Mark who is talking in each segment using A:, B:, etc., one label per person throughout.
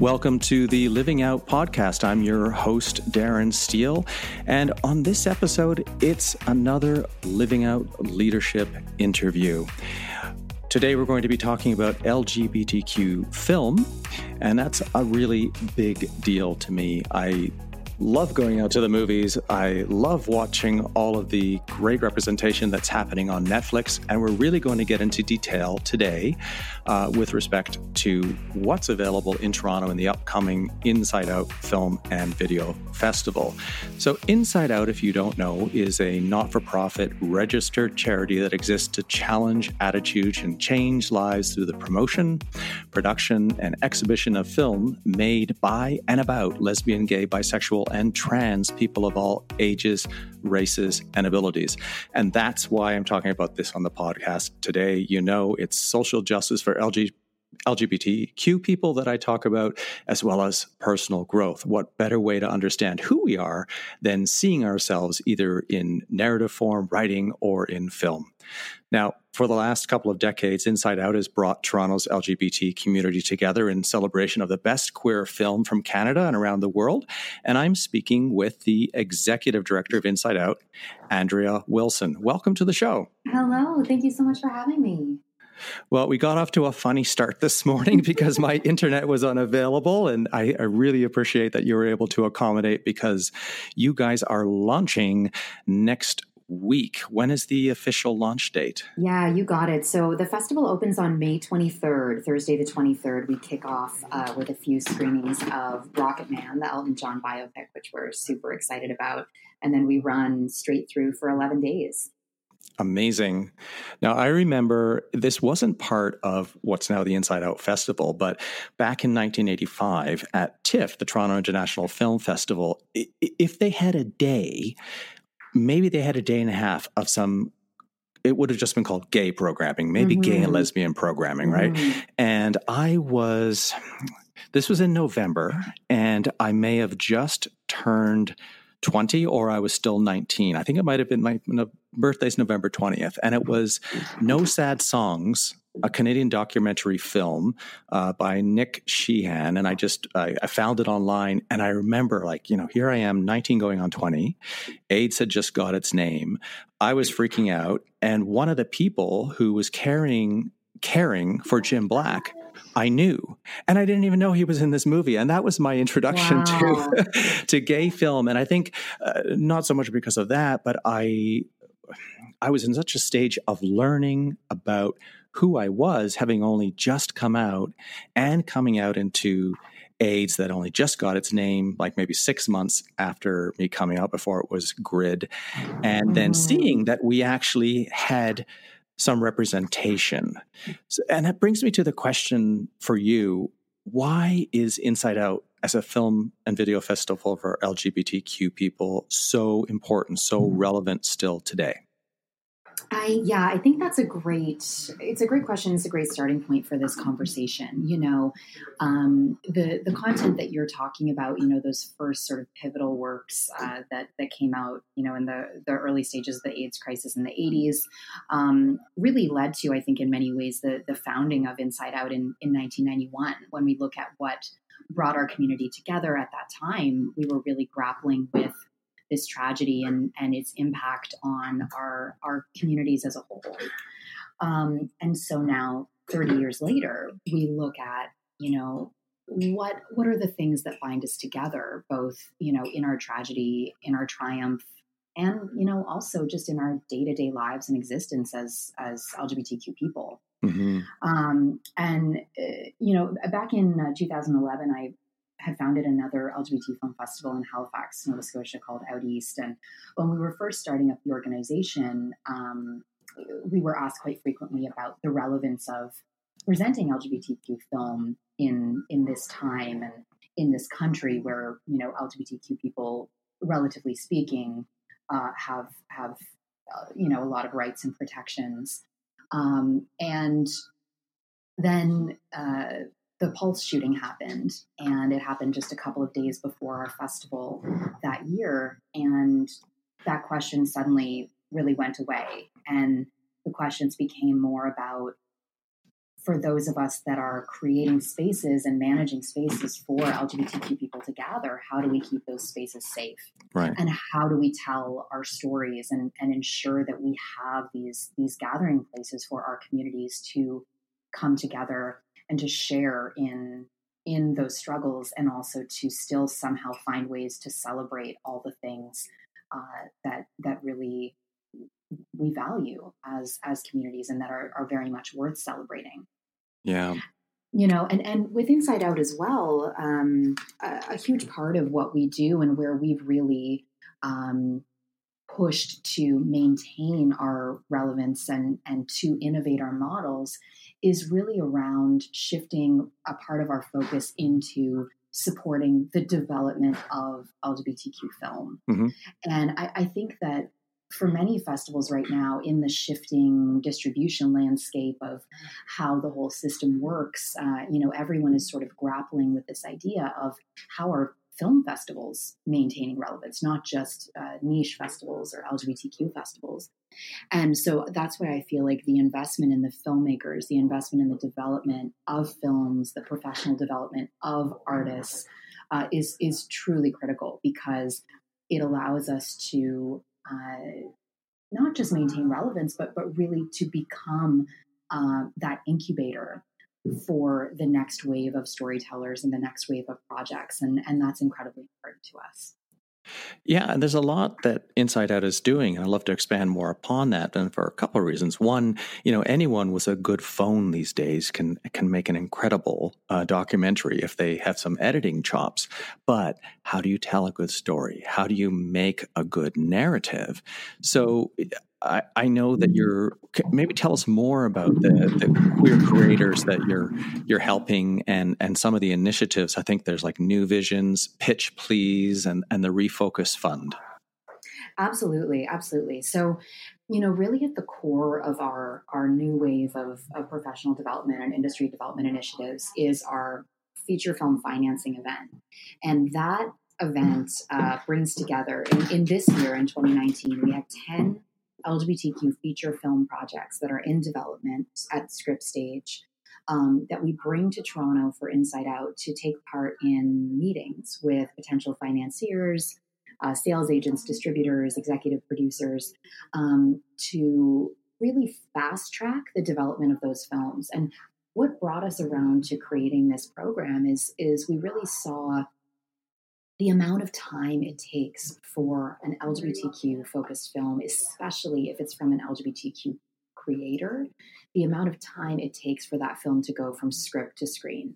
A: Welcome to the Living Out podcast. I'm your host, Darren Steele. And on this episode, it's another Living Out leadership interview. Today, we're going to be talking about LGBTQ film, and that's a really big deal to me. I love going out to the movies. I love watching all of the great representation that's happening on Netflix. And we're really going to get into detail today uh, with respect to what's available in Toronto in the upcoming Inside Out Film and Video Festival. So, Inside Out, if you don't know, is a not for profit registered charity that exists to challenge attitudes and change lives through the promotion, production, and exhibition of film made by and about lesbian, gay, bisexual, and trans people of all ages, races, and abilities. And that's why I'm talking about this on the podcast today. You know, it's social justice for LGBT. LGBTQ people that I talk about, as well as personal growth. What better way to understand who we are than seeing ourselves either in narrative form, writing, or in film? Now, for the last couple of decades, Inside Out has brought Toronto's LGBT community together in celebration of the best queer film from Canada and around the world. And I'm speaking with the executive director of Inside Out, Andria Wilson. Welcome to the show.
B: Hello. Thank you so much for having me.
A: Well, we got off to a funny start this morning because my internet was unavailable. And I, I, really appreciate that you were able to accommodate because you guys are launching next week. When is the official launch date?
B: Yeah, you got it. So the festival opens on May 23rd, Thursday the 23rd. We kick off uh, with a few screenings of Rocketman, the Elton John biopic, which we're super excited about. And then we run straight through for 11 days.
A: Amazing. Now, I remember this wasn't part of what's now the Inside Out Festival, but back in 1985 at TIFF, the Toronto International Film Festival, if they had a day maybe they had a day and a half of some it would have just been called gay programming, maybe mm-hmm. gay and mm-hmm. lesbian programming, right? Mm-hmm. And I was, this was in November, and I may have just turned 20 or I was still 19. I think it might have been my, my birthday's November 20th. And it was No Sad Songs a Canadian documentary film uh, by Nik Sheehan, and I just I, I, found it online, and I remember like you know here I am, 19 going on 20. AIDS had just got its name. I was freaking out, and one of the people who was carrying caring for Jim Black. I knew, and I didn't even know he was in this movie, and that was my introduction wow. to to gay film. And I think uh, not so much because of that, but I I was in such a stage of learning about who I was, having only just come out and coming out into AIDS that only just got its name, like maybe six months after me coming out before it was GRID. And then mm. seeing that we actually had some representation. So, and that brings me to the question for you why is Inside Out as a film and video festival for LGBTQ people so important, so mm. relevant still today?
B: I yeah, I think that's a great it's a great question. It's a great starting point for this conversation. You know, um, the the content that you're talking about, you know, those first sort of pivotal works uh, that that came out, you know, in the the early stages of the AIDS crisis in the 80s, um, really led to, I think, in many ways, the the founding of Inside Out in in 1991. When we look at what brought our community together at that time, we were really grappling with this tragedy and, and its impact on our, our communities as a whole. Um, and so now, 30 years later, we look at, you know, what what are the things that bind us together, both, you know, in our tragedy, in our triumph, and you know, also just in our day to day lives and existence as as LGBTQ people. Mm-hmm. Um, and uh, you know, back in uh, 2011, I had founded another LGBT film festival in Halifax, Nova Scotia called Out East. And when we were first starting up the organization, um, we were asked quite frequently about the relevance of presenting LGBTQ film in in this time and in this country where you know LGBTQ people, relatively speaking, uh, have have uh, you know a lot of rights and protections. Um, and then uh, the Pulse shooting happened, and it happened just a couple of days before our festival that year. And that question suddenly really went away, and the questions became more about for those of us that are creating spaces and managing spaces for LGBTQ people to gather, how do we keep those spaces safe?
A: Right.
B: And how do we tell our stories and, and ensure that we have these these gathering places for our communities to come together and to share in in those struggles and also to still somehow find ways to celebrate all the things uh, that that really we value as as communities and that are, are very much worth celebrating.
A: Yeah.
B: You know and and with inside out as well um, a, a, huge part of what we do and where we've really um, pushed to maintain our relevance and and to innovate our models is really around shifting a part of our focus into supporting the development of LGBTQ film. Mm-hmm. And I, I, think that for many festivals right now, in the shifting distribution landscape of how the whole system works, uh, you know, everyone is sort of grappling with this idea of how are film festivals maintaining relevance, not just uh, niche festivals or LGBTQ festivals. And so that's why I feel like the investment in the filmmakers, the investment in the development of films, the professional development of artists uh, is is truly critical because it allows us to uh, not just maintain relevance, but but really to become uh, that incubator for the next wave of storytellers and the next wave of projects. And, and that's incredibly important to us.
A: Yeah, and there's a lot that Inside Out is doing, and I'd love to expand more upon that. And for a couple of reasons. One, you know, anyone with a good phone these days can can make an incredible uh, documentary if they have some editing chops. But how do you tell a good story? How do you make a good narrative? So I, I know that you're maybe tell us more about the, the, queer creators that you're you're helping and and some of the initiatives. I think there's like New Visions, Pitch Please, and and the Refocus Fund.
B: Absolutely, absolutely. So, you know, really at the core of our our new wave of, of professional development and industry development initiatives is our feature film financing event, and that event uh, brings together in, in this year in 2019 we have 10 LGBTQ feature film projects that are in development at script stage um, that we bring to Toronto for Inside Out to take part in meetings with potential financiers, uh, sales agents, distributors, executive producers um, to really fast track the development of those films. And what brought us around to creating this program is, is we really saw the amount of time it takes for an LGBTQ focused film, especially if it's from an LGBTQ creator, the amount of time it takes for that film to go from script to screen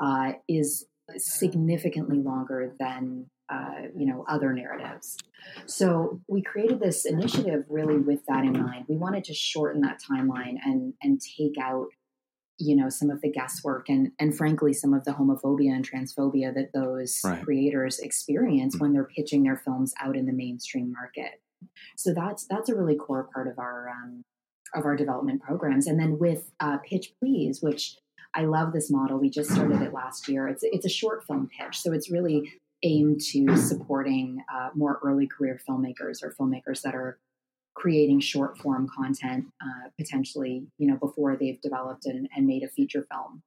B: uh, is significantly longer than uh, you know other narratives. So we created this initiative really with that in mind. We wanted to shorten that timeline and and take out you know some of the guesswork and and frankly some of the homophobia and transphobia that those right. creators experience mm-hmm. when they're pitching their films out in the mainstream market so that's that's a really core part of our um, of our development programs and then with uh, pitch please which i love this model we just started it last year it's it's a short film pitch so it's really aimed to supporting uh, more early career filmmakers or filmmakers that are creating short form content uh, potentially you know before they've developed and, and made a feature film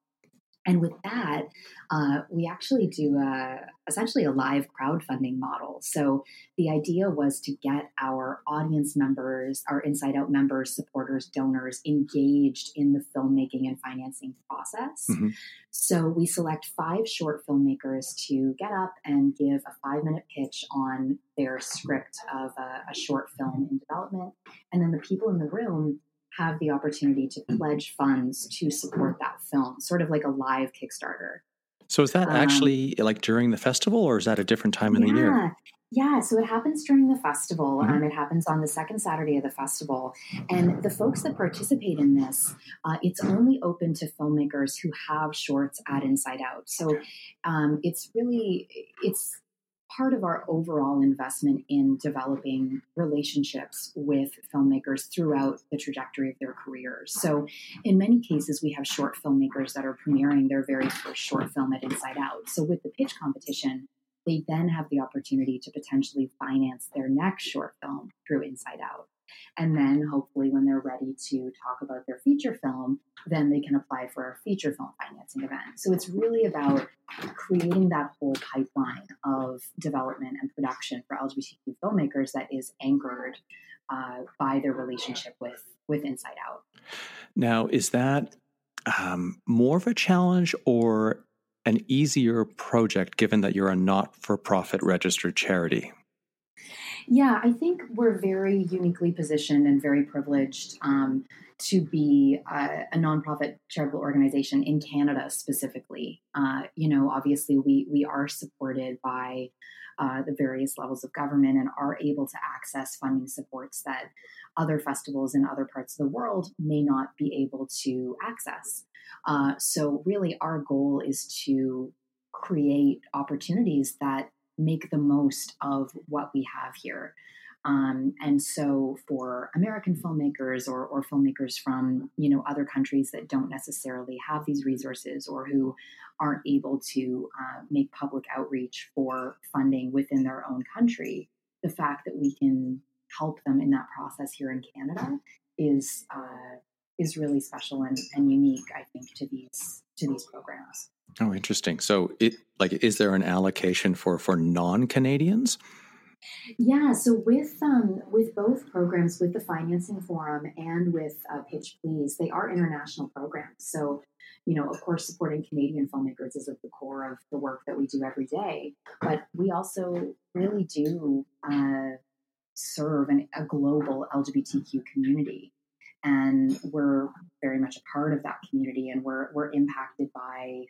B: and with that, uh, we actually do a, essentially a live crowdfunding model. So the idea was to get our audience members, our Inside Out members, supporters, donors engaged in the filmmaking and financing process. Mm-hmm. So we select five short filmmakers to get up and give a five minute pitch on their script of a, a short film in development. And then the people in the room have the opportunity to pledge funds to support that film, sort of like a live Kickstarter.
A: So is that um, actually like during the festival or is that a different time in
B: yeah,
A: the year?
B: Yeah, so it happens during the festival. Mm-hmm. Um, it happens on the second Saturday of the festival. And the folks that participate in this, uh, it's only open to filmmakers who have shorts at Inside Out. So um, it's really, it's part of our overall investment in developing relationships with filmmakers throughout the trajectory of their careers. So, in many cases, we have short filmmakers that are premiering their very first short film at Inside Out. So, with the pitch competition, they then have the opportunity to potentially finance their next short film through Inside Out. And then hopefully, when they're ready to talk about their feature film, then they can apply for a feature film financing event. So it's really about creating that whole pipeline of development and production for LGBTQ filmmakers that is anchored uh, by their relationship with with Inside Out.
A: Now, is that um, more of a challenge or an easier project given that you're a not for profit registered charity?
B: Yeah, I think we're very uniquely positioned and very privileged um, to be a, a, nonprofit charitable organization in Canada specifically. Uh, you know, obviously, we we are supported by uh, the various levels of government and are able to access funding supports that other festivals in other parts of the world may not be able to access. Uh, so, really, our goal is to create opportunities that make the most of what we have here. Um, and so for American filmmakers or, or filmmakers from you know other countries that don't necessarily have these resources or who aren't able to uh, make public outreach for funding within their own country, the fact that we can help them in that process here in Canada is uh, is really special and, and unique, I think, to these to these programs.
A: Oh, interesting. So, it like, is there an allocation for for non Canadians?
B: Yeah, so with um, with both programs, with the Financing Forum and with uh, Pitch Please, they are international programs. So, you know, of course, supporting Canadian filmmakers is at the core of the work that we do every day. But we also really do uh, serve an, a global LGBTQ community, and we're very much a part of that community, and we're we're impacted by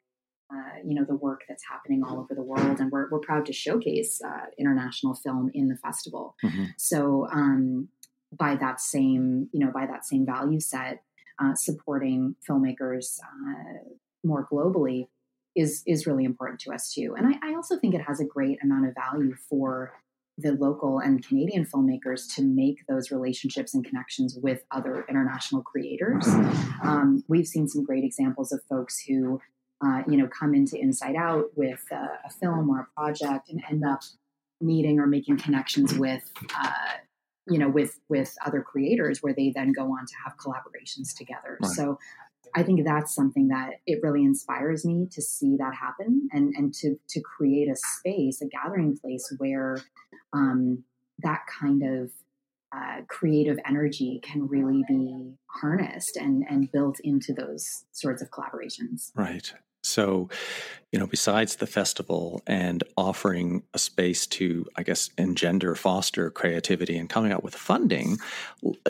B: uh, you know the work that's happening all over the world, and we're we're proud to showcase uh, international film in the festival. Mm-hmm. So um, by that same you know by that same value set, uh, supporting filmmakers uh, more globally is is really important to us too. And I, I also think it has a great amount of value for the local and Canadian filmmakers to make those relationships and connections with other international creators. Mm-hmm. Um, we've seen some great examples of folks who uh, you know, come into Inside Out with a, a, film or a project and end up meeting or making connections with, uh, you know, with with other creators where they then go on to have collaborations together. Right. So I think that's something that it really inspires me to see that happen and and to to create a space, a gathering place where um, that kind of uh, creative energy can really be harnessed and and built into those sorts of collaborations.
A: Right. So, you know, besides the festival and offering a space to, I guess, engender, foster creativity and coming up with funding,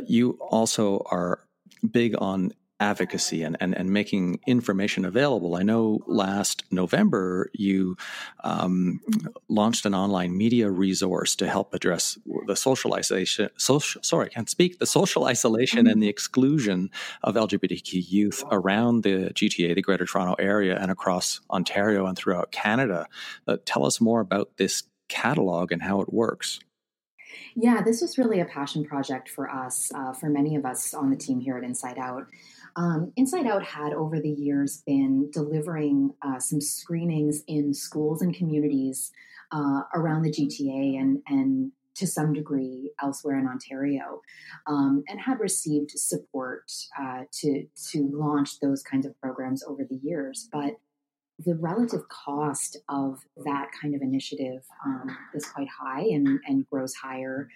A: you also are big on advocacy and, and, and making information available. I know last November you um, launched an online media resource to help address the social isolation. Social, sorry, I can't speak. The social isolation and the exclusion of LGBTQ youth around the GTA, the Greater Toronto Area, and across Ontario and throughout Canada. Uh, tell us more about this catalog and how it works.
B: Yeah, this was really a passion project for us, uh, for many of us on the team here at Inside Out. Um, Inside Out had over the years been delivering uh, some screenings in schools and communities uh, around the GTA and, and to some degree elsewhere in Ontario, um, and had received support uh, to to launch those kinds of programs over the years. But the relative cost of that kind of initiative um, is quite high and, and grows higher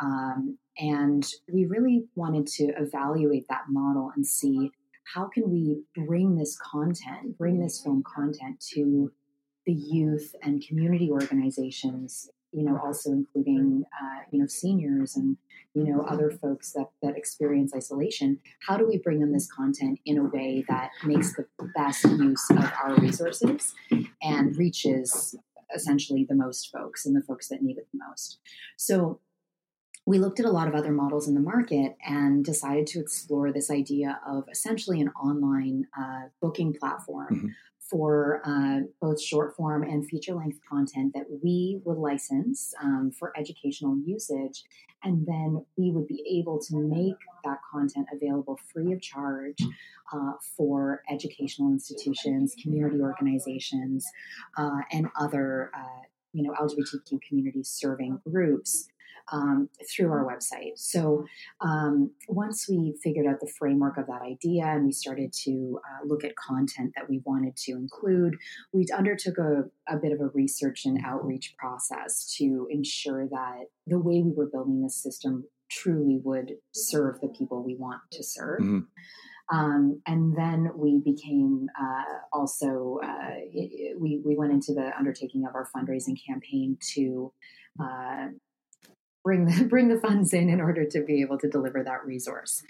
B: um, and we really wanted to evaluate that model and see how can we bring this content, bring this film content to the youth and community organizations, you know, also including, uh, you know, seniors and, you know, other folks that, that experience isolation. How do we bring them this content in a way that makes the best use of our resources and reaches essentially the most folks and the folks that need it the most? So we looked at a lot of other models in the market and decided to explore this idea of essentially an online uh, booking platform mm-hmm. for uh, both short form and feature length content that we would license um, for educational usage. And then we would be able to make that content available free of charge uh, for educational institutions, community organizations, uh, and other uh, you know LGBTQ community serving groups um, through our website. So um, once we figured out the framework of that idea and we started to uh, look at content that we wanted to include, we undertook a, a bit of a research and outreach process to ensure that the way we were building this system truly would serve the people we want to serve. Mm-hmm. Um, and then we became uh, also uh, we we went into the undertaking of our fundraising campaign to uh, bring the bring the funds in in order to be able to deliver that resource.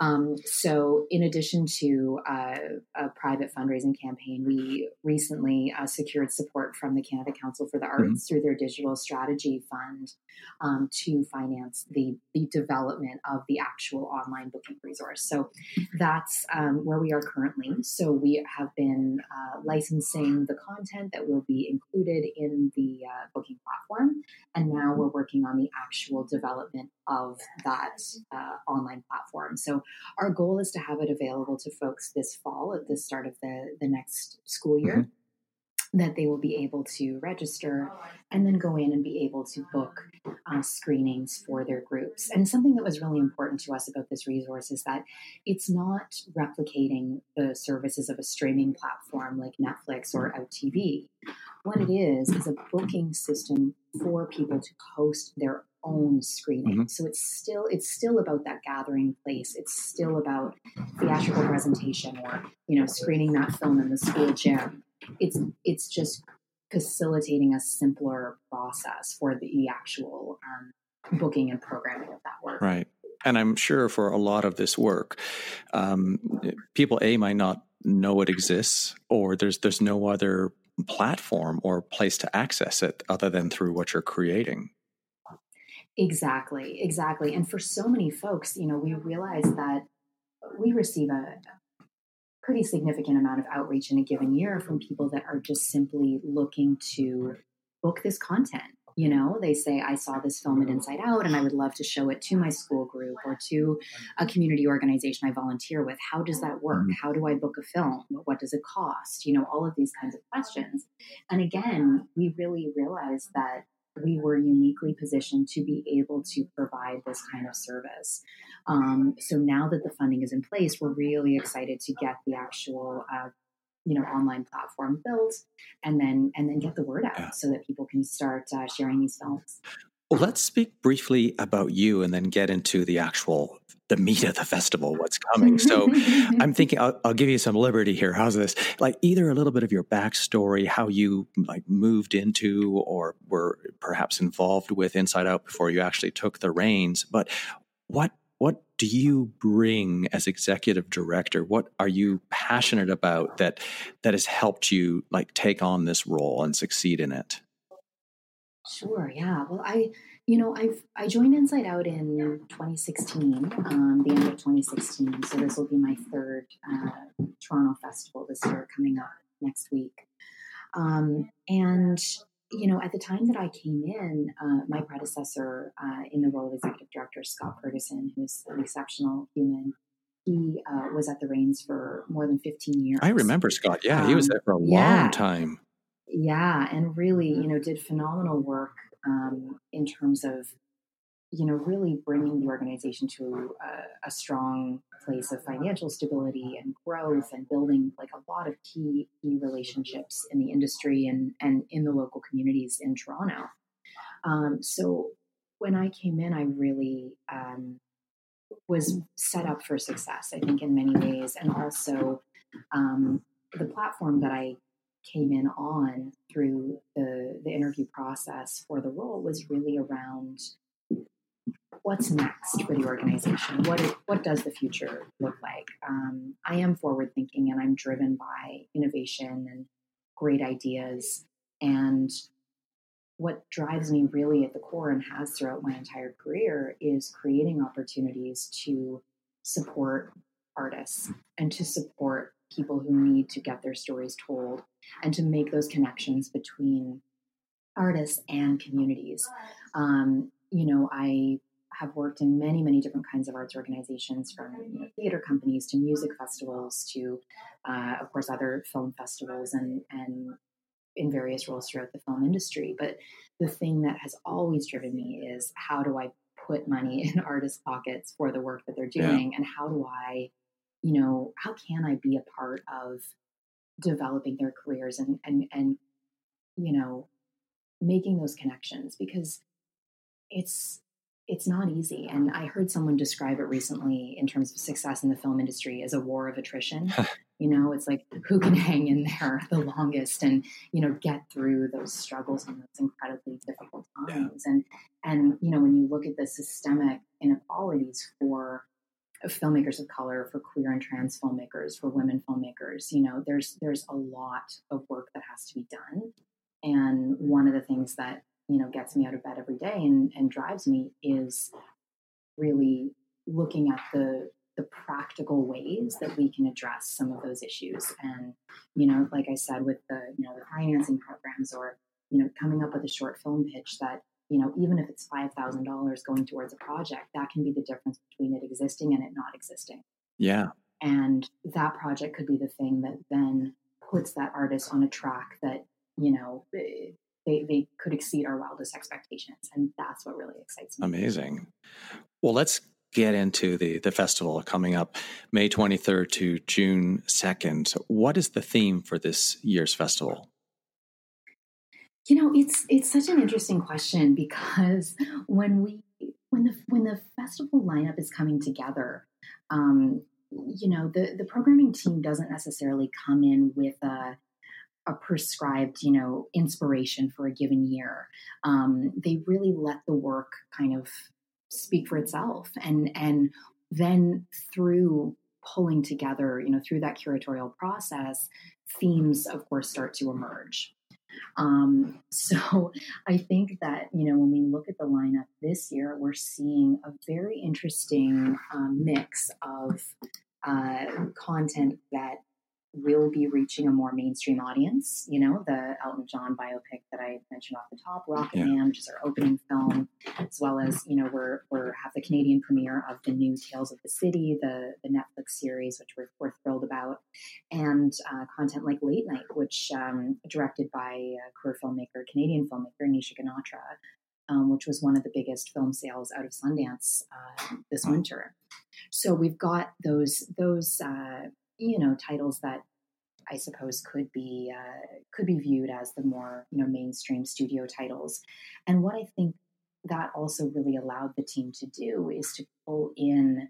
B: Um, so, in addition to uh, a private fundraising campaign, we recently uh, secured support from the Canada Council for the Arts mm-hmm. through their Digital Strategy Fund um, to finance the the development of the actual online booking resource. So, that's um, where we are currently. So, we have been uh, licensing the content that will be included in the uh, booking platform, and now we're working on the actual actual development of that uh, online platform. So our goal is to have it available to folks this fall at the start of the, the next school year. Mm-hmm that they will be able to register and then go in and be able to book uh, screenings for their groups. And something that was really important to us about this resource is that it's not replicating the services of a streaming platform like Netflix or OutTV. What it is is a booking system for people to host their own screening. Mm-hmm. So it's still it's still about that gathering place. It's still about theatrical presentation or you know screening that film in the school gym. It's it's just facilitating a simpler process for the actual um, booking and programming of that work.
A: Right. And I'm sure for a lot of this work, um, people a might not know it exists, or there's there's no other platform or place to access it other than through what you're creating.
B: Exactly, exactly. And for so many folks, you know, we realize that we receive a pretty significant amount of outreach in a given year from people that are just simply looking to book this content. You know, they say, I saw this film at Inside Out and I would love to show it to my school group or to a community organization I volunteer with. How does that work? Mm-hmm. How do I book a film? What does it cost? You know, all of these kinds of questions. And again, we really realize that we were uniquely positioned to be able to provide this kind of service. Um, so now that the funding is in place, we're really excited to get the actual, uh, you know, online platform built, and then and then get the word out yeah. so that people can start uh, sharing these films.
A: Let's speak briefly about you, and then get into the actual the meat of the festival, what's coming. So I'm thinking I'll, I'll, give you some liberty here. How's this? Like either a little bit of your backstory, how you like moved into or were perhaps involved with Inside Out before you actually took the reins, but what what do you bring as executive director? What are you passionate about that that has helped you like take on this role and succeed in it?
B: Sure. Yeah. Well, I you know, I've I joined Inside Out in 2016, um, the end of 2016. So this will be my third uh, Toronto festival this year, coming up next week. Um, and you know, at the time that I came in, uh, my predecessor uh, in the role of executive director, Scott Ferguson, who's an exceptional human, he uh, was at the reins for more than 15 years.
A: I remember Scott. Yeah, um, he was um, there for a yeah, long time.
B: Yeah, and really, you know, did phenomenal work um, in terms of you know really bringing the organization to a, a, strong place of financial stability and growth and building like a lot of key key relationships in the industry and and in the local communities in Toronto. Um, so when I came in, I really um, was set up for success. I think in many ways, and also um, the platform that I came in on through the, the interview process for the role was really around what's next for the organization. What is, what does the future look like? Um, I am forward thinking and I'm driven by innovation and great ideas. And what drives me really at the core and has throughout my entire career is creating opportunities to support artists and to support people who need to get their stories told and to make those connections between artists and communities. Um, you know, I have worked in many, many different kinds of arts organizations, from you know, theater companies to music festivals to, uh, of course, other film festivals and and in various roles throughout the film industry. But the thing that has always driven me is how do I put money in artists' pockets for the work that they're doing, yeah. and how do I, you know, how can I be a part of developing their careers and and and you know making those connections because it's it's not easy. And I heard someone describe it recently in terms of success in the film industry as a war of attrition. you know, it's like who can hang in there the longest and, you know, get through those struggles and those incredibly difficult times. Yeah. And and, you know, when you look at the systemic inequalities for filmmakers of color, for queer and trans filmmakers, for women filmmakers, you know, there's there's a lot of work that has to be done. And one of the things that you know gets me out of bed every day and, and drives me is really looking at the the practical ways that we can address some of those issues and you know like i said with the you know the financing programs or you know coming up with a short film pitch that you know even if it's $5000 going towards a project that can be the difference between it existing and it not existing
A: yeah
B: and that project could be the thing that then puts that artist on a track that you know they, they could exceed our wildest expectations. And that's what really excites me.
A: Amazing. Well, let's get into the, the festival coming up May 23rd to June 2nd. What is the theme for this year's festival?
B: You know, it's it's such an interesting question because when we when the when the festival lineup is coming together, um, you know, the the programming team doesn't necessarily come in with a a prescribed, you know, inspiration for a given year. Um, they really let the work kind of speak for itself, and and then through pulling together, you know, through that curatorial process, themes, of course, start to emerge. Um, so I think that, you know, when we look at the lineup this year, we're seeing a very interesting um, mix of uh, content that will be reaching a more mainstream audience. You know, the Elton John biopic that I mentioned off the top, Rocket yeah. Man, which is our opening film, as well as you know we're we're have the Canadian premiere of the new Tales of the City, the the Netflix series, which we're, we're thrilled about, and uh, content like Late Night, which um, directed by a queer filmmaker, Canadian filmmaker Nisha Ganatra. Um, which was one of the biggest film sales out of Sundance uh, this winter. So we've got those those uh, you know titles that I suppose could be uh, could be viewed as the more you know mainstream studio titles. And what I think that also really allowed the team to do is to pull in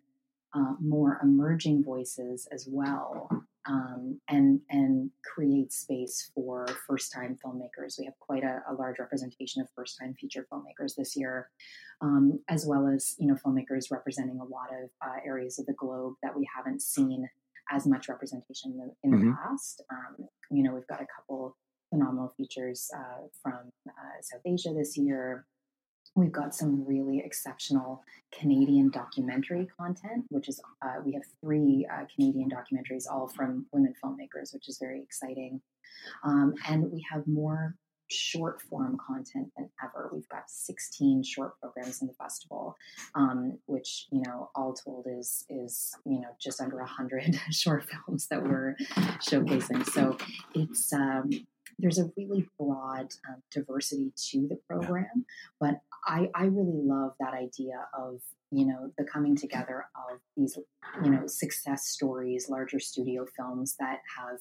B: uh, more emerging voices as well, um, and and create space for first time filmmakers. We have quite a, a large representation of first time feature filmmakers this year, um, as well as you know filmmakers representing a lot of uh, areas of the globe that we haven't seen as much representation in the, in mm-hmm. the past. Um, you know, we've got a couple phenomenal features uh, from uh, South Asia this year. We've got some really exceptional Canadian documentary content, which is, uh, we have three uh, Canadian documentaries, all from women filmmakers, which is very exciting. Um, and we have more short form content than ever. We've got 16 short programs in the festival, um, which you know all told is is you know just under 100 short films that we're showcasing. So it's um, there's a really broad um, diversity to the program, but I, I really love that idea of you know the coming together of these you know success stories larger studio films that have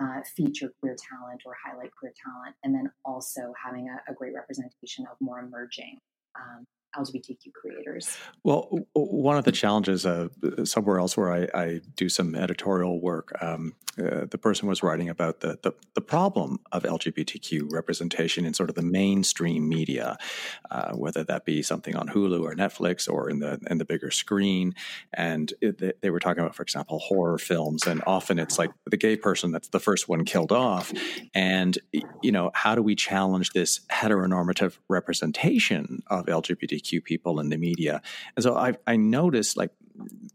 B: uh, feature queer talent or highlight queer talent, and then also having a, a great representation of more emerging um, LGBTQ creators.
A: Well, one of the challenges uh, somewhere else where I, I, do some editorial work, um, uh, the person was writing about the, the, the problem of LGBTQ representation in sort of the mainstream media, uh, whether that be something on Hulu or Netflix or in the in the bigger screen. And it, they were talking about, for example, horror films, and often it's like the gay person that's the first one killed off. And you know, how do we challenge this heteronormative representation of LGBTQ LGBTQ people in the media. And so I, I noticed, like,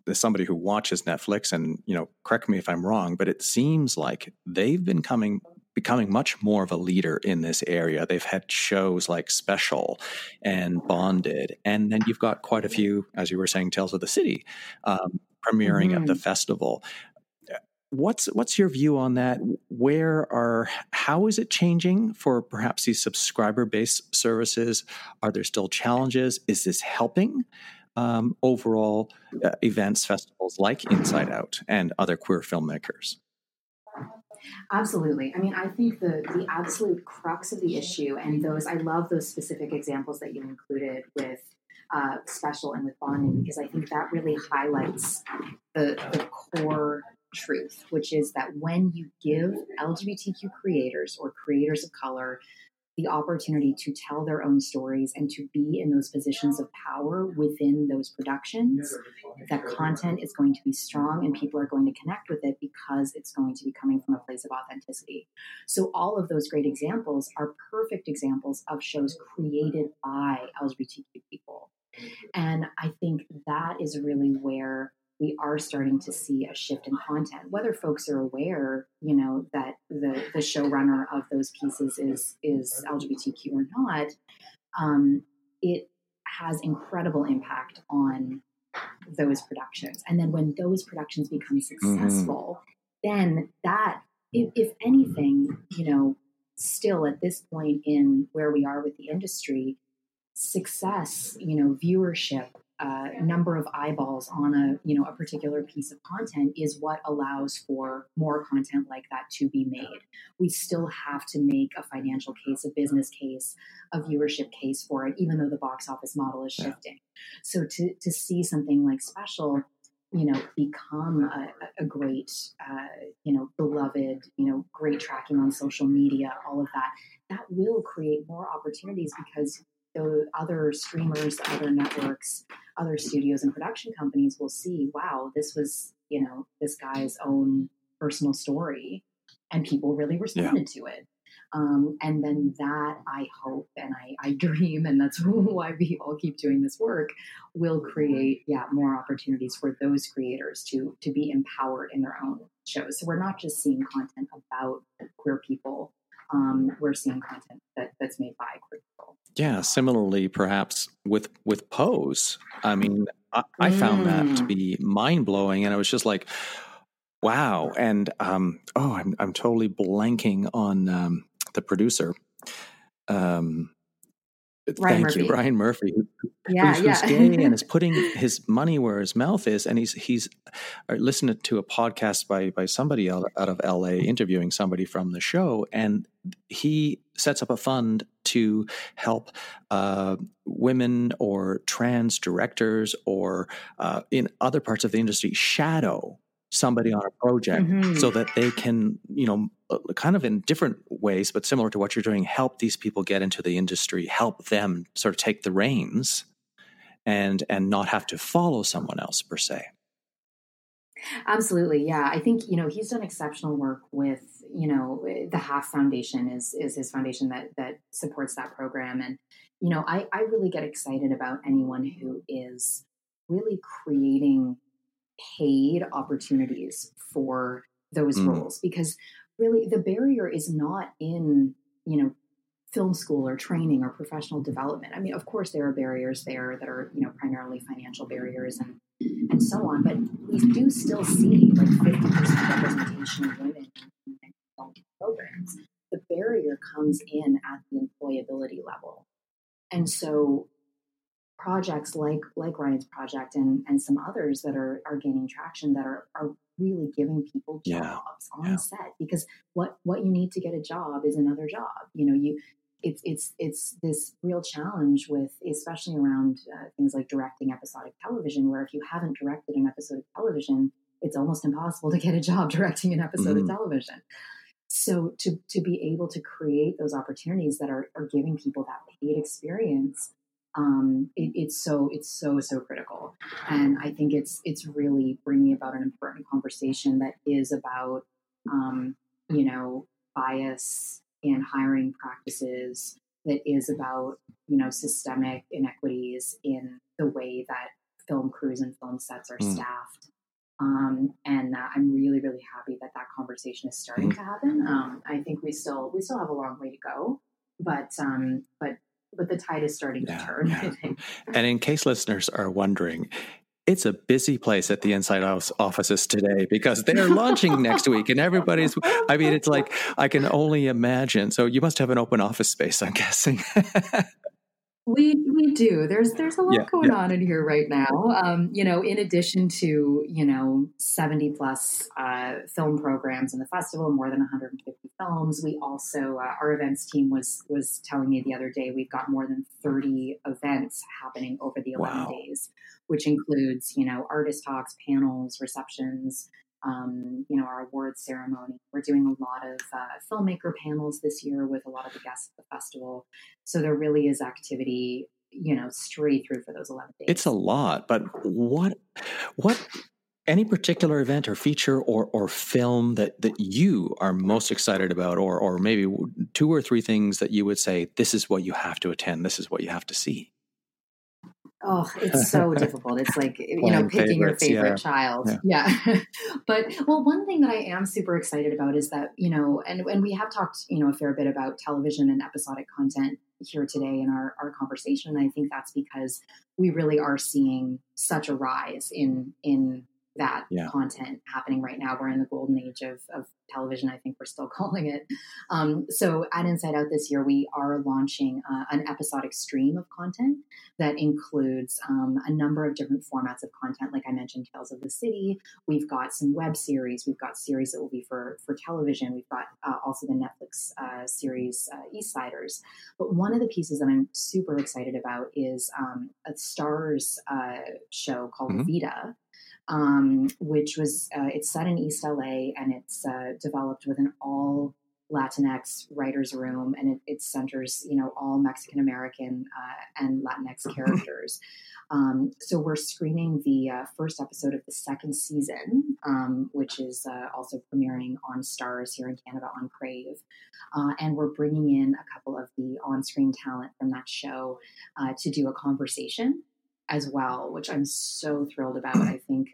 A: as somebody who watches Netflix, and you know, correct me if I'm wrong, but it seems like they've been coming becoming much more of a leader in this area. They've had shows like Special and Bonding, and then you've got quite a few, as you were saying, Tales of the City, um, premiering mm-hmm. at the mm-hmm. festival. What's what's your view on that? Where are how is it changing for perhaps these subscriber based services? Are there still challenges? Is this helping um, overall uh, events festivals like Inside Out and other queer filmmakers?
B: Absolutely. I mean, I think the the absolute crux of the issue, and those I love those specific examples that you included with uh, special and with bonding because I think that really highlights the, the core truth, which is that when you give LGBTQ creators or creators of color the opportunity to tell their own stories and to be in those positions of power within those productions, that content is going to be strong and people are going to connect with it because it's going to be coming from a place of authenticity. So, all of those great examples are perfect examples of shows created by LGBTQ people. And I think that is really where we are starting to see a shift in content. Whether folks are aware, you know, that the the showrunner of those pieces is is LGBTQ or not, um, it has incredible impact on those productions. And then when those productions become mm-hmm. successful, mm-hmm. then that, if, if anything, you know, still at this point in where we are with the industry, success, you know, viewership, uh, number of eyeballs on a you know a particular piece of content is what allows for more content like that to be made. We still have to make a financial case, a business case, a viewership case for it, even though the box office model is shifting. So to to see something like special you know become a, a great uh, you know beloved you know great tracking on social media all of that that will create more opportunities because the other streamers, other networks, other studios and production companies will see, wow, this was, you know, this guy's own personal story. And people really responded yeah. to it. Um, and then that I hope and I, I dream, and that's why we all keep doing this work, will create, yeah, more opportunities for those creators to to be empowered in their own shows. So we're not just seeing content about queer people um, we're seeing content that, that's made by queer people.
A: Yeah, similarly, perhaps with with Pose. I mean, I, I mm. found that to mm. be mind blowing, and I was just like, "Wow!" And um, oh, I'm I'm totally blanking on um, the producer. Um,
B: Ryan
A: Thank
B: Murphy.
A: you, Ryan Murphy,
B: yeah,
A: who's,
B: yeah.
A: gay and is putting his money where his mouth is. And he's he's I listened to a podcast by by somebody out, out of LA interviewing somebody from the show, and he sets up a fund to help uh, women or trans directors or uh, in other parts of the industry shadow somebody on a project mm-hmm. so that they can, you know, uh, kind of in different ways, but similar to what you're doing, help these people get into the industry, help them sort of take the reins and and not have to follow someone else per se.
B: Absolutely. Yeah. I think, you know, he's done exceptional work with, you know, the Half Foundation is is his foundation that that supports that program. And, you know, I, I really get excited about anyone who is really creating paid opportunities for those mm. roles because really the barrier is not in you know film school or training or professional development. I mean of course there are barriers there that are you know primarily financial barriers and and so on but we do still see like 50% representation of women in film programs. The barrier comes in at the employability level. And so projects like like Ryan's project and and some others that are are gaining traction that are are really giving people jobs yeah. on yeah. set because what what you need to get a job is another job you know you it's it's it's this real challenge with especially around uh, things like directing episodic television where if you haven't directed an episode of television it's almost impossible to get a job directing an episode mm-hmm. of television so to to be able to create those opportunities that are, are giving people that paid experience um, it, it's so it's so so critical and i think it's it's really bringing about an important conversation that is about um, you know bias in hiring practices that is about you know systemic inequities in the way that film crews and film sets are mm. staffed um, and uh, I'm really, really happy that that conversation is starting mm. to happen. Um, I think we still we still have a long way to go, but um, but but the tide is starting yeah, to turn. Yeah.
A: And in case listeners are wondering, it's a busy place at the Inside Out offices today because they're launching next week and everybody's, I mean, it's like, I can only imagine. So you must have an open office space, I'm guessing.
B: We we do. There's there's a lot yeah, going yeah. on in here right now. Um, you know, in addition to you know 70 plus uh, film programs in the festival, more than 150 films. We also uh, our events team was was telling me the other day we've got more than 30 events happening over the 11 wow. days, which includes you know artist talks, panels, receptions, um, you know, our awards ceremony. We're doing a lot of uh, filmmaker panels this year with a lot of the guests at the festival. So there really is activity, you know, straight through for those 11 days.
A: It's a lot, but what, what, any particular event or feature or, or film that, that you are most excited about, or, or maybe two or three things that you would say, this is what you have to attend, this is what you have to see?
B: Oh, it's so difficult. It's like, you know, picking your favorite yeah. child. Yeah. yeah. but, well, one thing that I am super excited about is that, you know, and, and we have talked, you know, a fair bit about television and episodic content here today in our, our conversation. And I think that's because we really are seeing such a rise in, in that yeah. content happening right now. We're in the golden age of, of television, I think we're still calling it. Um, so at Inside Out this year, we are launching uh, an episodic stream of content that includes um, a number of different formats of content. Like I mentioned, Tales of the City. We've got some web series. We've got series that will be for, for television. We've got uh, also the Netflix uh, series uh, Eastsiders. But one of the pieces that I'm super excited about is um, a Starz uh, show called mm-hmm. Vida um, which was uh, it's set in East LA and it's uh, developed with an all Latinx writers room and it, it centers you know all Mexican American uh, and Latinx characters. Um, so we're screening the uh, first episode of the second season, um, which is uh, also premiering on Starz here in Canada on Crave, uh, and we're bringing in a couple of the on-screen talent from that show uh, to do a conversation as well, which I'm so thrilled about. I think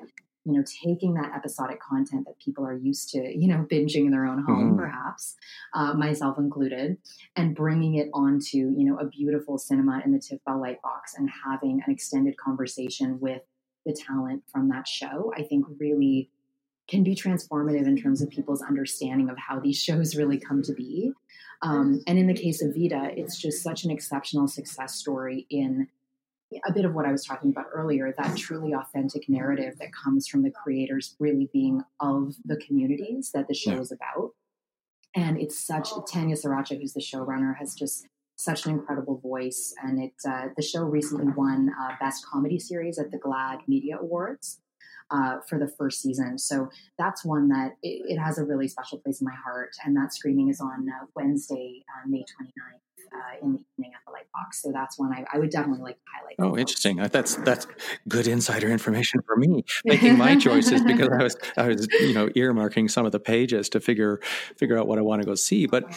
B: you know taking that episodic content that people are used to you know binging in their own home mm-hmm. perhaps uh, myself included and bringing it onto you know a beautiful cinema in the TIFF Bell Lightbox and having an extended conversation with the talent from that show i think really can be transformative in terms of people's understanding of how these shows really come to be um, and in the case of vida it's just such an exceptional success story in a bit of what I was talking about earlier, that truly authentic narrative that comes from the creators really being of the communities that the show yeah. is about. And it's such Tanya Saracho, who's the showrunner, has just such an incredible voice. And it uh, the show recently won uh, Best Comedy Series at the GLAAD Media Awards. Uh, for the first season. So that's one that it, it, has a really special place in my heart. And that screening is on uh, Wednesday, uh, May 29th uh, in the evening at the Lightbox. So that's one I, I would definitely like to highlight.
A: Oh, interesting. That's that's good insider information for me making my choices because I was I was you know earmarking some of the pages to figure figure out what I want to go see. But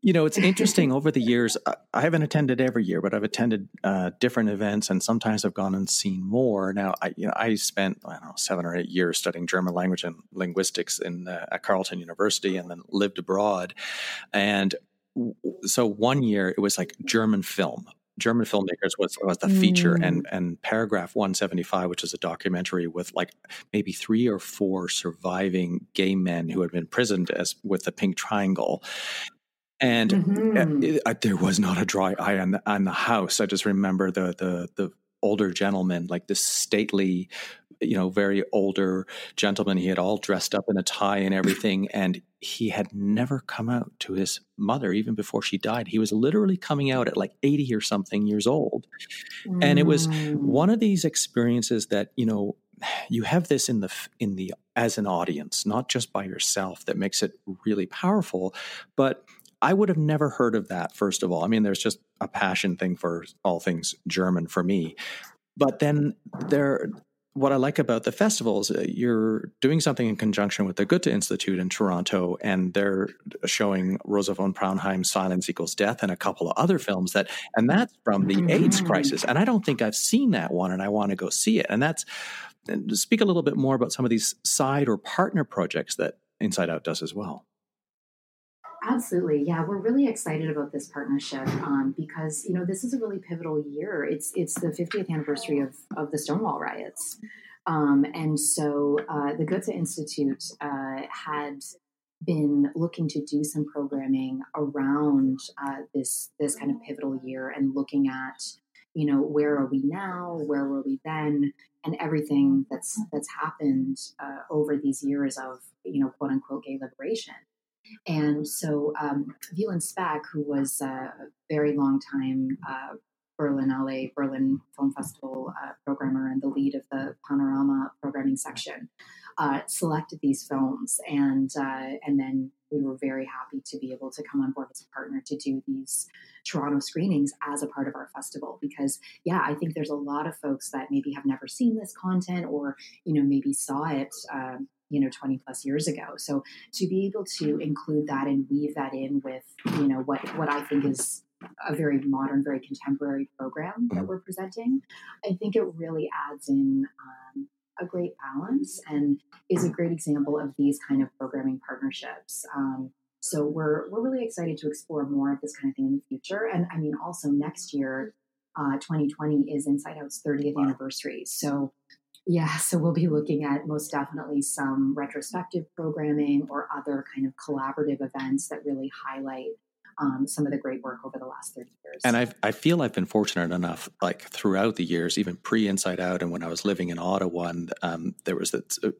A: you know, it's interesting over the years. I haven't attended every year, but I've attended uh, different events, and sometimes I've gone and seen more. Now, I, you know, I spent I don't know seven or eight years studying German language and linguistics in uh, at Carleton University, and then lived abroad. And so one year it was like German film. German filmmakers was, was the feature mm. and and paragraph 175 which is a documentary with like maybe three or four surviving gay men who had been imprisoned as with the pink triangle and mm-hmm. it, it, there was not a dry eye on the, on the house i just remember the the the older gentleman like this stately you know, very older gentleman. He had all dressed up in a tie and everything. And he had never come out to his mother even before she died. He was literally coming out at like 80 or something years old. Mm. And it was mm. one of these experiences that, you know, you have this in the in the as an audience, not just by yourself that makes it really powerful, but I would have never heard of that first of all. I mean, there's just a passion thing for all things German for me. But then there what I like about the festival is uh, you're doing something in conjunction with the Goethe Institute in Toronto, and they're showing Rosa von Praunheim's Silence Equals Death and a couple of other films that, and that's from the mm-hmm. AIDS crisis. And I don't think I've seen that one, and I want to go see it. And that's and speak a little bit more about some of these side or partner projects that Inside Out does as well.
B: Absolutely, yeah, we're really excited about this partnership um, because you know this is a really pivotal year. It's it's the 50th anniversary of of the Stonewall riots, Um, and so uh, the Goethe Institute uh, had been looking to do some programming around uh, this this kind of pivotal year and looking at you know where are we now? Where were we then? And everything that's that's happened uh, over these years of you know quote unquote gay liberation and so um, Wieland Speck, who was a very long time uh, Berlinale Berlin Film Festival uh, programmer and the lead of the Panorama programming section, uh, selected these films, and uh, and then we were very happy to be able to come on board as a partner to do these Toronto screenings as a part of our festival. Because yeah, I think there's a lot of folks that maybe have never seen this content or you know maybe saw it. You know 20 plus years ago so to be able to include that and weave that in with you know what what i think is a very modern, very contemporary program that mm-hmm. we're presenting, I think it really adds in um, a great balance and is a great example of these kind of programming partnerships. Um, so we're we're really excited to explore more of this kind of thing in the future. And I mean, also next year, uh, 2020 is Inside Out's 30th wow. anniversary. So yeah, so we'll be looking at most definitely some retrospective programming or other kind of collaborative events that really highlight um, some of the great work over the last 30 years.
A: And I I feel I've been fortunate enough, like throughout the years, even pre Inside Out, and when I was living in Ottawa, and um, there was that uh,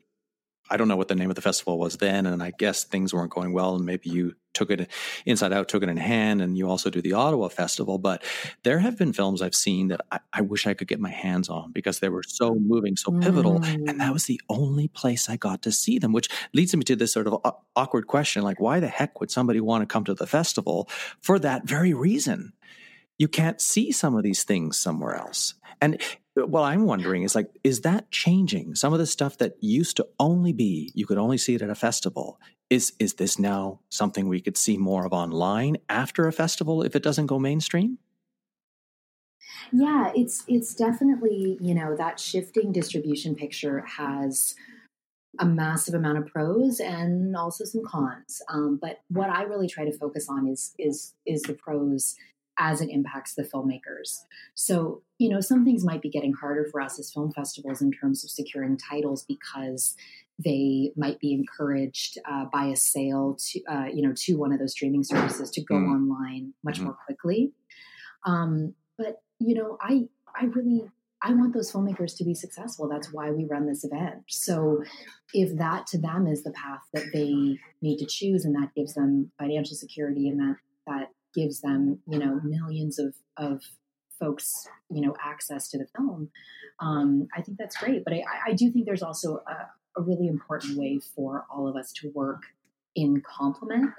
A: I don't know what the name of the festival was then, and I guess things weren't going well, and maybe you took it inside out, took it in hand, and you also do the Ottawa Festival. But there have been films I've seen that I, I wish I could get my hands on because they were so moving, so pivotal, mm. and that mm. was the only place I got to see them. Which leads me to this sort of awkward question: like, why the heck would somebody want to come to the festival for that very reason? You can't see some of these things somewhere else. And what I'm wondering is like, is that changing? Some of the stuff that used to only be, you could only see it at a festival. Is is this now something we could see more of online after a festival if it doesn't go mainstream?
B: Yeah, it's it's definitely, you know, that shifting distribution picture has a massive amount of pros and also some cons. Um, but what I really try to focus on is is is the pros as it impacts the filmmakers. So, you know, some things might be getting harder for us as film festivals in terms of securing titles because they might be encouraged uh, by a sale to, uh, you know, to one of those streaming services to go mm. online much mm-hmm. more quickly. Um, but you know, I I really I want those filmmakers to be successful. That's why we run this event. So, if that to them is the path that they need to choose, and that gives them financial security, and that that gives them, you know, millions of, of folks, you know, access to the film. Um, I think that's great. But I, I do think there's also a, a, really important way for all of us to work in complement.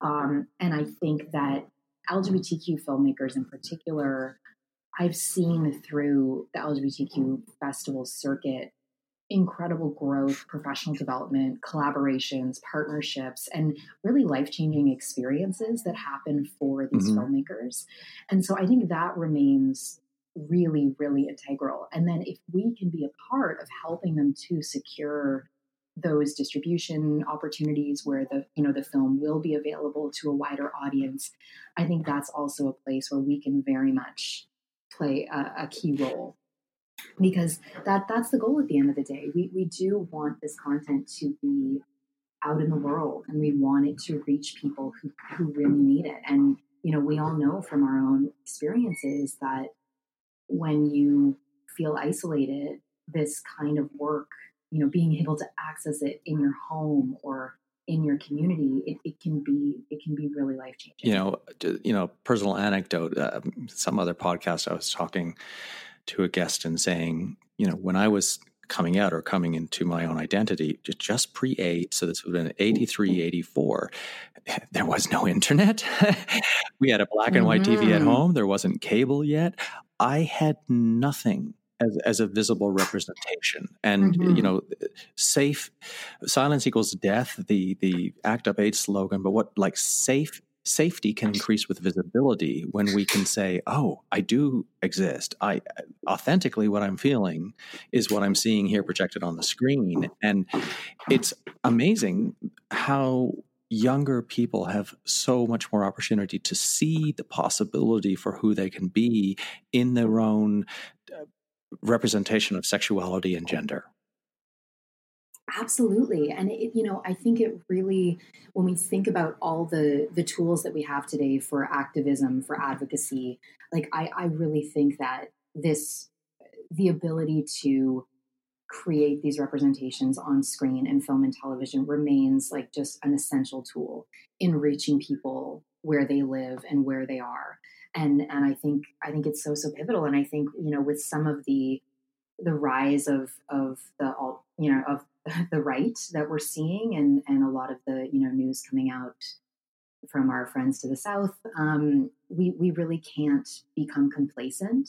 B: Um, and I think that LGBTQ filmmakers in particular, I've seen through the LGBTQ festival circuit incredible growth, professional development, collaborations, partnerships, and really life changing experiences that happen for these mm-hmm. filmmakers. And so I think that remains really, really integral. And then if we can be a part of helping them to secure those distribution opportunities where the you know the film will be available to a wider audience i think that's also a place where we can very much play a, a key role because that that's the goal at the end of the day. We we do want this content to be out in the world and we want it to reach people who, who really need it. And you know, we all know from our own experiences that when you feel isolated, this kind of work, you know, being able to access it in your home or in your community, it, it can be it can be really life changing.
A: You know, you know, personal anecdote. Uh, some other podcast I was talking to a guest and saying, you know, when I was coming out or coming into my own identity just pre 8 so this would have been 83 84 there was no internet. We had a black and white mm-hmm. tv at home. There wasn't cable yet. I had nothing as, as a visible representation. And mm-hmm. you know safe silence equals death the the act up eight slogan but what like safe safety can increase with visibility when we can say oh i do exist. I authentically what i'm feeling is what i'm seeing here projected on the screen. And it's amazing how younger people have so much more opportunity to see the possibility for who they can be in their own uh, representation of sexuality and gender.
B: Absolutely. And it, you know, I think it really when we think about all the the tools that we have today for activism, for advocacy, like I I really think that this the ability to create these representations on screen and film and television remains like just an essential tool in reaching people where they live and where they are and and i think i think it's so so pivotal and i think you know with some of the the rise of of the all you know of the right that we're seeing and and a lot of the you know news coming out from our friends to the south um, we we really can't become complacent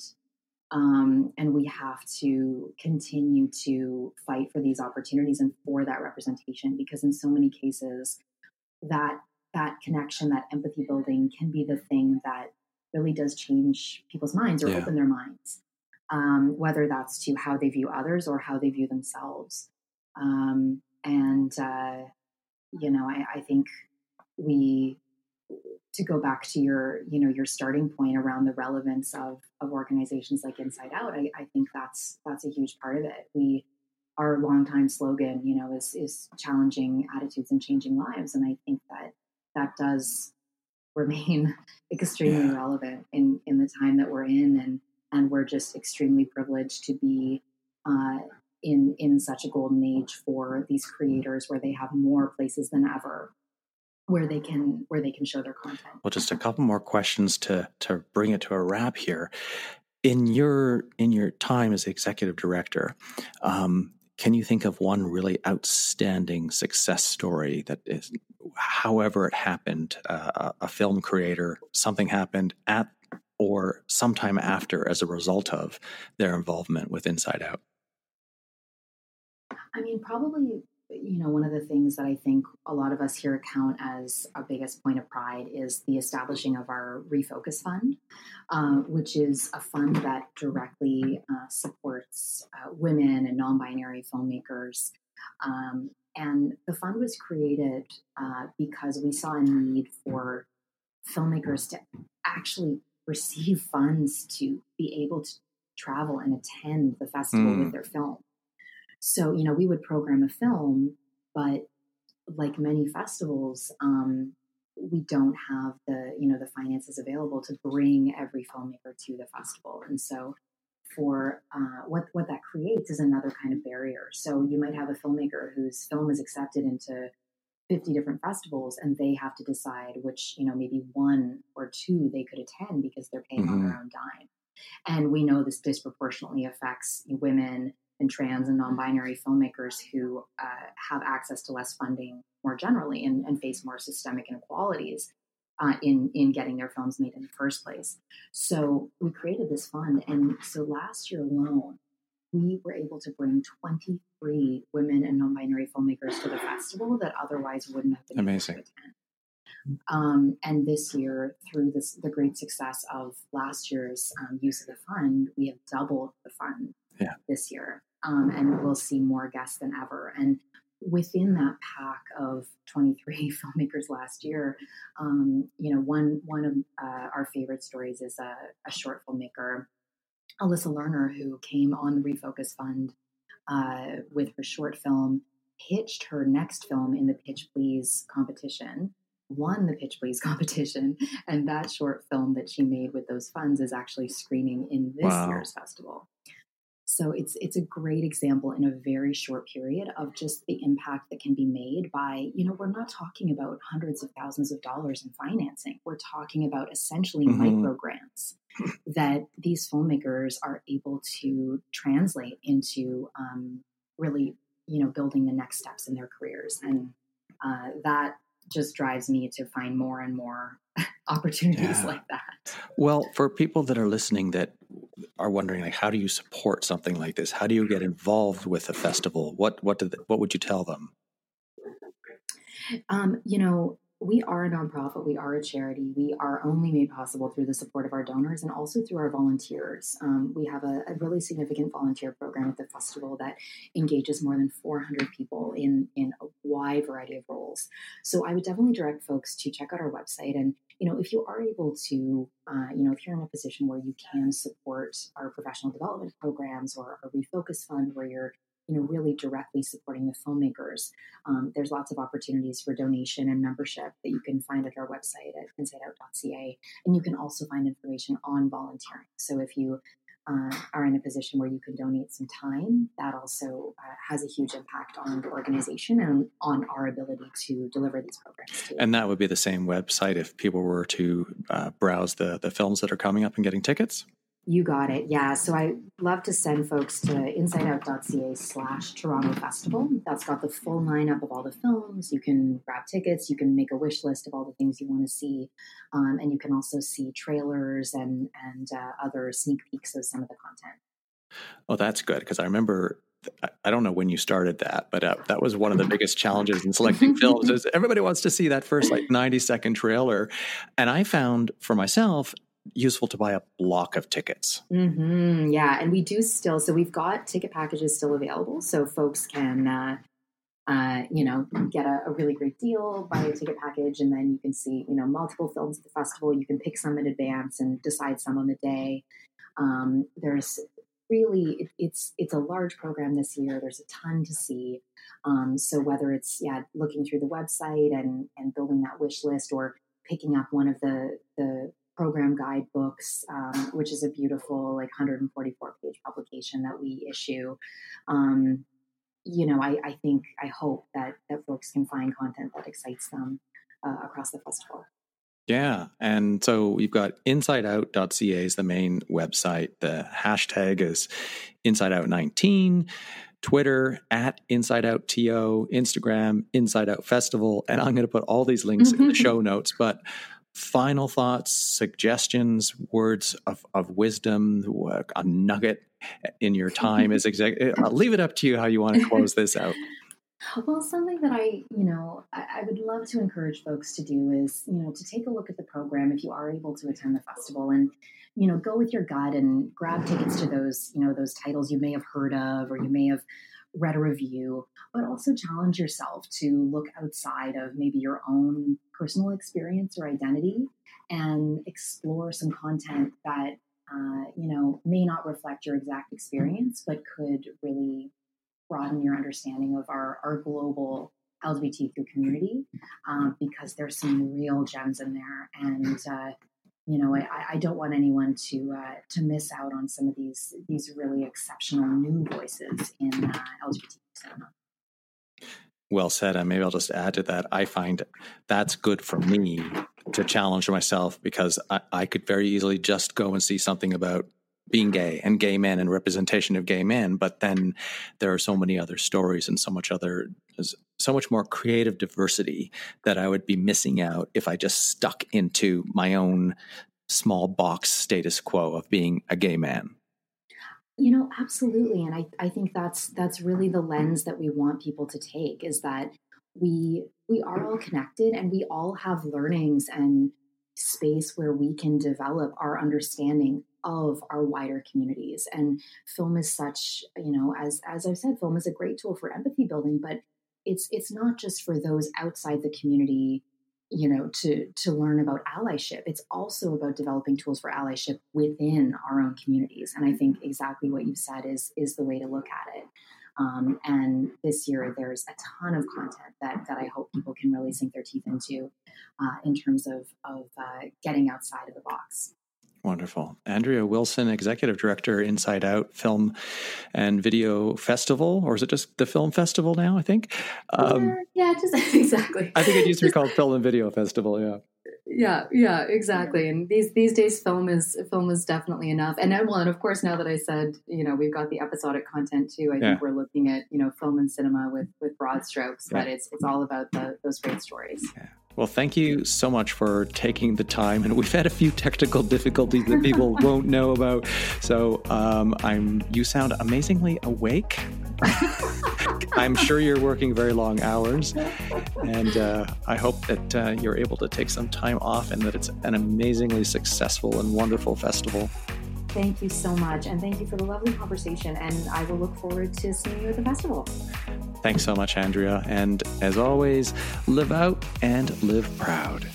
B: um, and we have to continue to fight for these opportunities and for that representation because in so many cases that that connection that empathy building can be the thing that really does change people's minds or yeah. open their minds um, whether that's to how they view others or how they view themselves um, and uh, you know I, I think we to go back to your you know your starting point around the relevance of of organizations like inside out I, I think that's that's a huge part of it we our longtime slogan you know is is challenging attitudes and changing lives and i think that that does remain extremely yeah. relevant in in the time that we're in and and we're just extremely privileged to be uh, in in such a golden age for these creators where they have more places than ever where they can where they can show their content.
A: Well, just a couple more questions to to bring it to a wrap here. In your in your time as executive director, um, can you think of one really outstanding success story that is, however it happened, uh, a film creator, something happened at or sometime after as a result of their involvement with Inside Out?
B: I mean, probably you know, one of the things that I think a lot of us here count as our biggest point of pride is the establishing of our Refocus Fund, uh, which is a fund that directly uh, supports uh, women and non binary filmmakers. Um, and the fund was created uh, because we saw a need for filmmakers to actually receive funds to be able to travel and attend the festival mm. with their film. So, you know, we would program a film, but like many festivals, um, we don't have the, you know, the finances available to bring every filmmaker to the festival. And so for uh, what what that creates is another kind of barrier. So you might have a filmmaker whose film is accepted into 50 different festivals and they have to decide which, you know, maybe one or two they could attend because they're paying mm-hmm. on their own dime. And we know this disproportionately affects women and trans and non-binary filmmakers who uh, have access to less funding more generally and, and face more systemic inequalities uh, in in getting their films made in the first place. So we created this fund, and so last year alone, we were able to bring 23 women and non-binary filmmakers to the festival that otherwise wouldn't have been
A: amazing. Able to attend.
B: Um, and this year, through this, the great success of last year's um, use of the fund, we have doubled the fund
A: yeah.
B: this year um, and we'll see more guests than ever. And within that pack of 23 filmmakers last year, um, you know, one one of uh, our favorite stories is a, a, short filmmaker, Alyssa Lerner, who came on the Refocus Fund uh, with her short film, pitched her next film in the Pitch Please competition. Won the Pitch Please competition, and that short film that she made with those funds is actually screening in this wow. year's festival. So it's it's a great example in a very short period of just the impact that can be made by, you know, we're not talking about hundreds of thousands of dollars in financing. We're talking about essentially mm-hmm. micro grants that these filmmakers are able to translate into um, really, you know, building the next steps in their careers. And uh, that just drives me to find more and more opportunities yeah. like that.
A: Well, for people that are listening that are wondering like how do you support something like this? How do you get involved with a festival? What what did what would you tell them?
B: Um, you know, we are a nonprofit, we are a charity. We are only made possible through the support of our donors and also through our volunteers. Um, we have a, a, really significant volunteer program at the festival that engages more than 400 people in, in a wide variety of roles. So I would definitely direct folks to check out our website and you know, if you are able to, uh, you know, if you're in a position where you can support our professional development programs or our refocus fund where you're you know really directly supporting the filmmakers um, there's lots of opportunities for donation and membership that you can find at our website at insideout.ca and you can also find information on volunteering so if you uh, are in a position where you can donate some time, that also uh, has a huge impact on the organization and on our ability to deliver these programs.
A: And that would be the same website if people were to uh, browse the the films that are coming up and getting tickets.
B: You got it. Yeah. So I love to send folks to insideout.ca slash Toronto Festival. That's got the full lineup of all the films. You can grab tickets. You can make a wish list of all the things you want to see. Um, and you can also see trailers and, and uh, other sneak peeks of some of the content.
A: Oh, that's good. Because I remember I don't know when you started that, but uh, that was one of the biggest challenges in selecting films. Is everybody wants to see that first like ninety second trailer, and I found for myself useful to buy a block of tickets.
B: Mm-hmm. Yeah, and we do still. So we've got ticket packages still available, so folks can, uh, uh, you know, get a, a, really great deal, buy a ticket package, and then you can see, you know, multiple films at the festival. You can pick some in advance and decide some on the day. Um, there's really it, it's it's a large program this year. There's a ton to see. Um, so whether it's yeah looking through the website and and building that wish list or picking up one of the the program guidebooks, um, which is a beautiful, like 144 page publication that we issue. Um, you know, I, I, think, I hope that that folks can find content that excites them uh, across the festival.
A: Yeah. And so we've got insideout.ca is the main website. The hashtag is insideout19. Twitter at Inside Out TO, Instagram Inside Out Festival, and I'm going to put all these links in the show notes. But final thoughts, suggestions, words of, of wisdom, a nugget in your time as exec. I'll leave it up to you how you want to close this out.
B: Well, something that I, you know, I, I, would love to encourage folks to do is, you know, to take a look at the program if you are able to attend the festival and, you know, go with your gut and grab tickets to those, you know, those titles you may have heard of or you may have read a review, but also challenge yourself to look outside of maybe your own personal experience or identity and explore some content that uh, you know may not reflect your exact experience, but could really broaden your understanding of our, our global LGBTQ community um, because there's some real gems in there, and uh, you know, I, I don't want anyone to uh, to miss out on some of these these really exceptional new voices in uh, LGBT cinema.
A: Well said. And maybe I'll just add to that. I find that's good for me to challenge myself because I, I could very easily just go and see something about being gay and gay men and representation of gay men but then there are so many other stories and so much other so much more creative diversity that i would be missing out if i just stuck into my own small box status quo of being a gay man.
B: You know absolutely and i, I think that's that's really the lens that we want people to take is that we we are all connected and we all have learnings and space where we can develop our understanding of our wider communities and film is such you know as as i've said film is a great tool for empathy building but it's it's not just for those outside the community you know to to learn about allyship. It's also about developing tools for allyship within our own communities. And i think exactly what you said is is the way to look at it. Um, and this year there's a ton of content that that i hope people can really sink their teeth into uh, in terms of of uh, getting outside of the box
A: Wonderful. Andria Wilson, Executive Director, Inside Out Film and Video Festival, or is it just the Film Festival now? I think.
B: Um, yeah, just exactly.
A: I think it used to be called Film and Video Festival. Yeah.
B: Yeah, yeah, exactly. And these these days, film is film is definitely enough. And then, well, and of course, now that I said, you know, we've got the episodic content too. I yeah. think we're looking at you know film and cinema with with broad strokes, yeah. but it's it's all about the, those great stories.
A: Yeah. Well, thank you so much for taking the time. And we've had a few technical difficulties that people won't know about. So um, I'm. You sound amazingly awake. I'm sure you're working very long hours, and uh, I hope that uh, you're able to take some time off and that it's an amazingly successful and wonderful festival.
B: Thank you so much, and thank you for the lovely conversation. And I will look forward to seeing you at the festival.
A: Thanks so much, Andria. And as always, live out and live proud.